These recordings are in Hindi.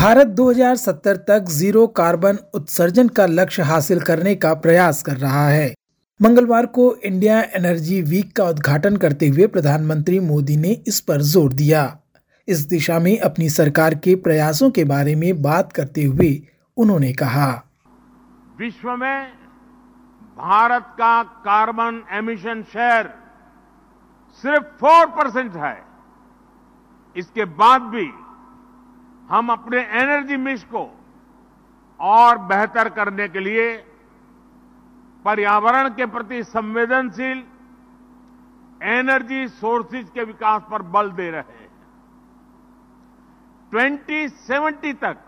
भारत 2070 तक ज़ीरो कार्बन उत्सर्जन का लक्ष्य हासिल करने का प्रयास कर रहा है। मंगलवार को इंडिया एनर्जी वीक का उद्घाटन करते हुए प्रधानमंत्री मोदी ने इस पर ज़ोर दिया। इस दिशा में अपनी सरकार के प्रयासों के बारे में बात करते हुए उन्होंने कहा। विश्व में भारत का कार्बन एमिशन शेयर सिर्फ़ फोर परसेंट है। इसके बाद भी हम अपने एनर्जी मिक्स को और बेहतर करने के लिए पर्यावरण के प्रति संवेदनशील एनर्जी सोर्सेज के विकास पर बल दे रहे हैं। 2070 तक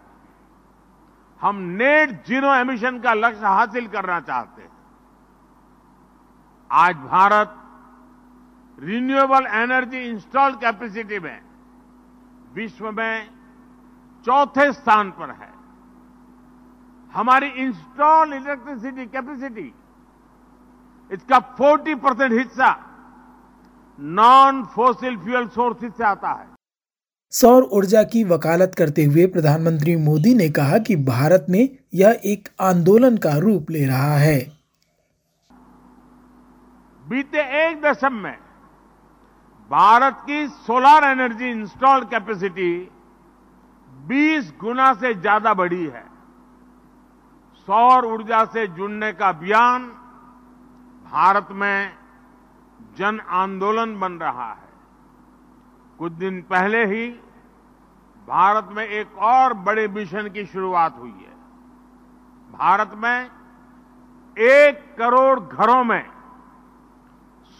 हम नेट ज़ीरो एमिशन का लक्ष्य हासिल करना चाहते हैं। आज Bharat renewable energy installed capacity में, विश्व में चौथे स्थान पर है। हमारी इंस्टॉल इलेक्ट्रिसिटी कैपेसिटी इसका 40 परसेंट हिस्सा नॉन फोसिल फ्यूल सोर्सेज से आता है। सौर ऊर्जा की वकालत करते हुए प्रधानमंत्री मोदी ने कहा कि भारत में यह एक आंदोलन का रूप ले रहा है। बीते एक दशक में भारत की सोलर एनर्जी इंस्टॉल कैपेसिटी 20 गुना से ज़्यादा बढ़ी है। सौर ऊर्जा से जुड़ने का अभियान भारत में जन आंदोलन बन रहा है। कुछ दिन पहले ही भारत में एक और बड़े मिशन की शुरुआत हुई है। भारत में एक करोड़ घरों में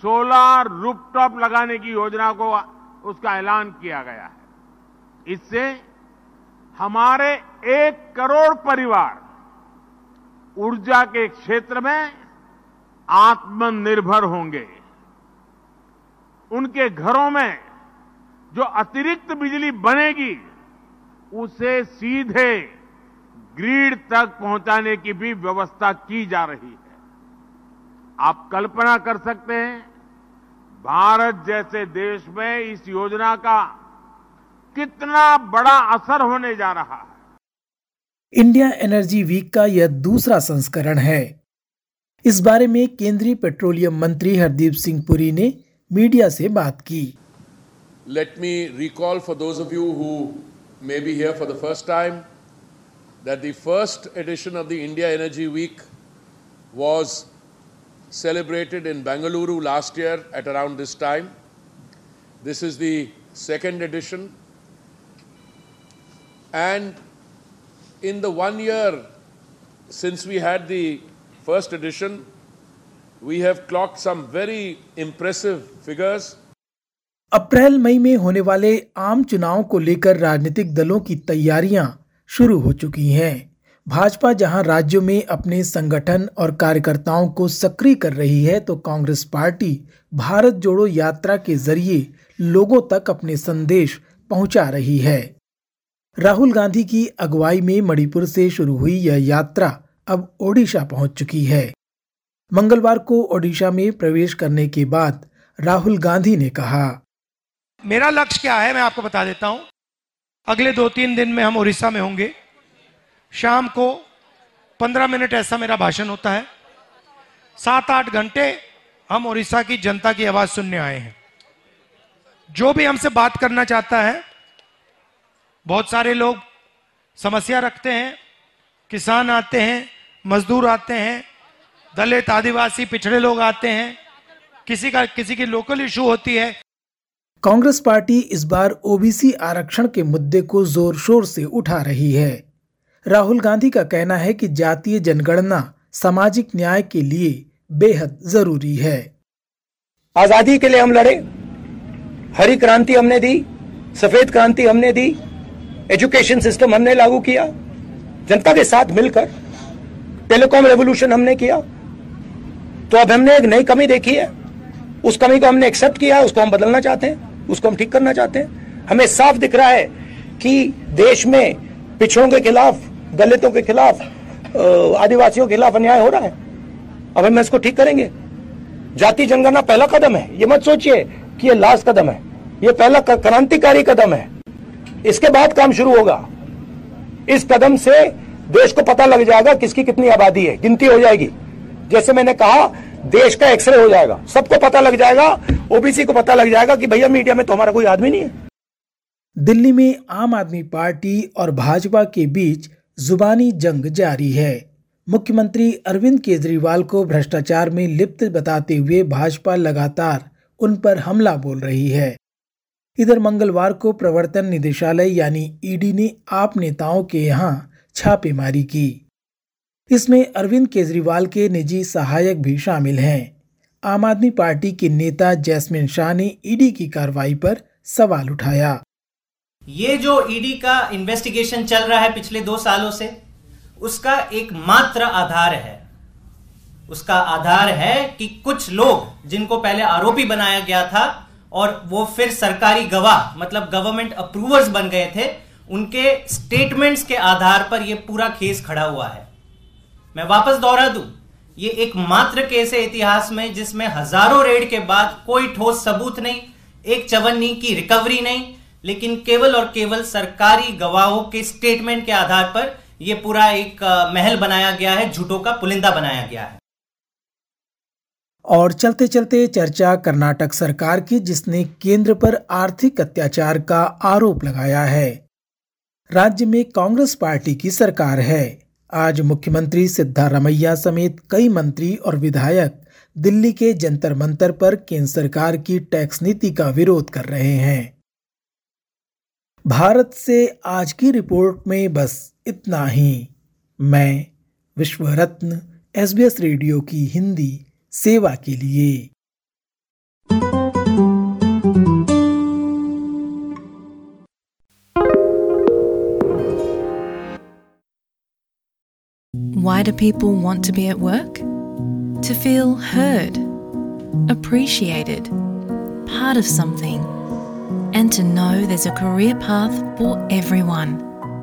सोलार रूपटॉप लगाने की योजना को उसका ऐलान किया गया है। इससे हमारे एक करोड़ परिवार ऊर्जा के क्षेत्र में आत्मनिर्भर होंगे। उनके घरों में जो अतिरिक्त बिजली बनेगी, उसे सीधे ग्रीड तक पहुँचाने की भी व्यवस्था की जा रही है। आप कल्पना कर सकते हैं, भारत जैसे देश में इस योजना का कितना बड़ा असर होने जा रहा है। इंडिया एनर्जी वीक का यह दूसरा संस्करण है। इस बारे में केंद्रीय पेट्रोलियम मंत्री हरदीप सिंह पुरी ने मीडिया से बात की। Let me recall for those of you who may be here for the first time that the first edition of the India energy week was celebrated in Bangalore last year at around this time. This is the second edition. And in the one year since we had the first edition, we have clocked some very impressive figures. अप्रैल मई में होने वाले आम चुनाव को लेकर राजनीतिक दलों की तैयारियाँ शुरू हो चुकी हैं भाजपा जहाँ राज्यों में अपने संगठन और कार्यकर्ताओं को सक्रिय कर रही है तो कांग्रेस पार्टी भारत जोड़ो यात्रा के ज़रिए लोगों तक अपने संदेश पहुँचा रही है राहुल गांधी की अगुवाई में मणिपुर से शुरू हुई यह यात्रा अब ओडिशा पहुँच चुकी है। मंगलवार को ओडिशा में प्रवेश करने के बाद राहुल गांधी ने कहा, मेरा लक्ष्य क्या है मैं आपको बता देता हूँ। अगले दो तीन दिन में हम उड़ीसा में होंगे। शाम को पंद्रह मिनट ऐसा मेरा भाषण होता है। सात आठ घंटे हम उड़ीसा की जनता की आवाज़ सुनने आए हैं। जो भी हमसे बात करना चाहता है बहुत सारे लोग समस्या रखते हैं किसान आते हैं मजदूर आते हैं दलित आदिवासी पिछड़े लोग आते हैं किसी का किसी की लोकल इशू होती है। कांग्रेस पार्टी इस बार ओबीसी आरक्षण के मुद्दे को ज़ोर शोर से उठा रही है। राहुल गांधी का कहना है कि जातीय जनगणना सामाजिक न्याय के लिए बेहद ज़रूरी है। आज़ादी के लिए हम लड़े हरी क्रांति हमने दी सफ़ेद क्रांति हमने दी एजुकेशन सिस्टम हमने लागू किया, जनता के साथ मिलकर टेलीकॉम रेवोल्यूशन हमने किया। तो अब हमने एक नई कमी देखी है। उस कमी को हमने एक्सेप्ट किया, उसको हम बदलना चाहते हैं, उसको हम ठीक करना चाहते हैं। हमें साफ़ दिख रहा है कि देश में पिछड़ों के खिलाफ, दलितों के खिलाफ आदिवासियों के खिलाफ अन्याय हो रहा है। अब हम इसको ठीक करेंगे। जाति जनगणना पहला कदम है। ये मत सोचिए कि ये लास्ट कदम है। ये पहला क्रांतिकारी कदम है। इसके बाद काम शुरू होगा। इस कदम से देश को पता लग जाएगा किसकी कितनी आबादी है, गिनती हो जाएगी। जैसे मैंने कहा, देश का एक्सरे हो जाएगा। सबको पता लग जाएगा ओबीसी को पता लग जाएगा कि भैया मीडिया में तो हमारा कोई आदमी नहीं है। दिल्ली में आम आदमी पार्टी और भाजपा के बीच जुबानी जंग जारी है। मुख्यमंत्री अरविंद केजरीवाल को भ्रष्टाचार में लिप्त बताते हुए भाजपा लगातार उन पर हमला बोल रही है। इधर मंगलवार को प्रवर्तन निदेशालय यानी ईडी ने आप नेताओं के यहाँ छापेमारी की। इसमें अरविंद केजरीवाल के निजी सहायक भी शामिल हैं। आम आदमी पार्टी के नेता जैस्मिन शाह ने ईडी की कार्रवाई पर सवाल उठाया। ये जो ईडी का इन्वेस्टिगेशन चल रहा है पिछले दो सालों से, उसका एक मात्र आधार है। उसका आधार है कि कुछ लोग जिनको पहले आरोपी बनाया गया था और वो फिर सरकारी गवाह मतलब गवर्नमेंट अप्रूवर्स बन गए थे, उनके स्टेटमेंट्स के आधार पर यह पूरा केस खड़ा हुआ है। मैं वापस दोहरा दूँ, ये एक मात्र केस है इतिहास में, जिसमें हज़ारों रेड के बाद कोई ठोस सबूत नहीं, एक चवन्नी की रिकवरी नहीं, लेकिन केवल और केवल सरकारी गवाहों के स्टेटमेंट के आधार पर यह पूरा एक महल बनाया गया है, झूठों का पुलिंदा बनाया गया है। और चलते चलते चर्चा कर्नाटक सरकार की, जिसने केंद्र पर आर्थिक अत्याचार का आरोप लगाया है। राज्य में कांग्रेस पार्टी की सरकार है। आज मुख्यमंत्री सिद्धारमैया समेत कई मंत्री और विधायक दिल्ली के जंतर मंतर पर केंद्र सरकार की टैक्स नीति का विरोध कर रहे हैं। भारत से आज की रिपोर्ट में बस इतना ही। मैं विश्व रत्न एस रेडियो की हिंदी। सेवा के लिए Why do people want to be at work? To feel heard, appreciated, part of something, and to know there's a career path for everyone.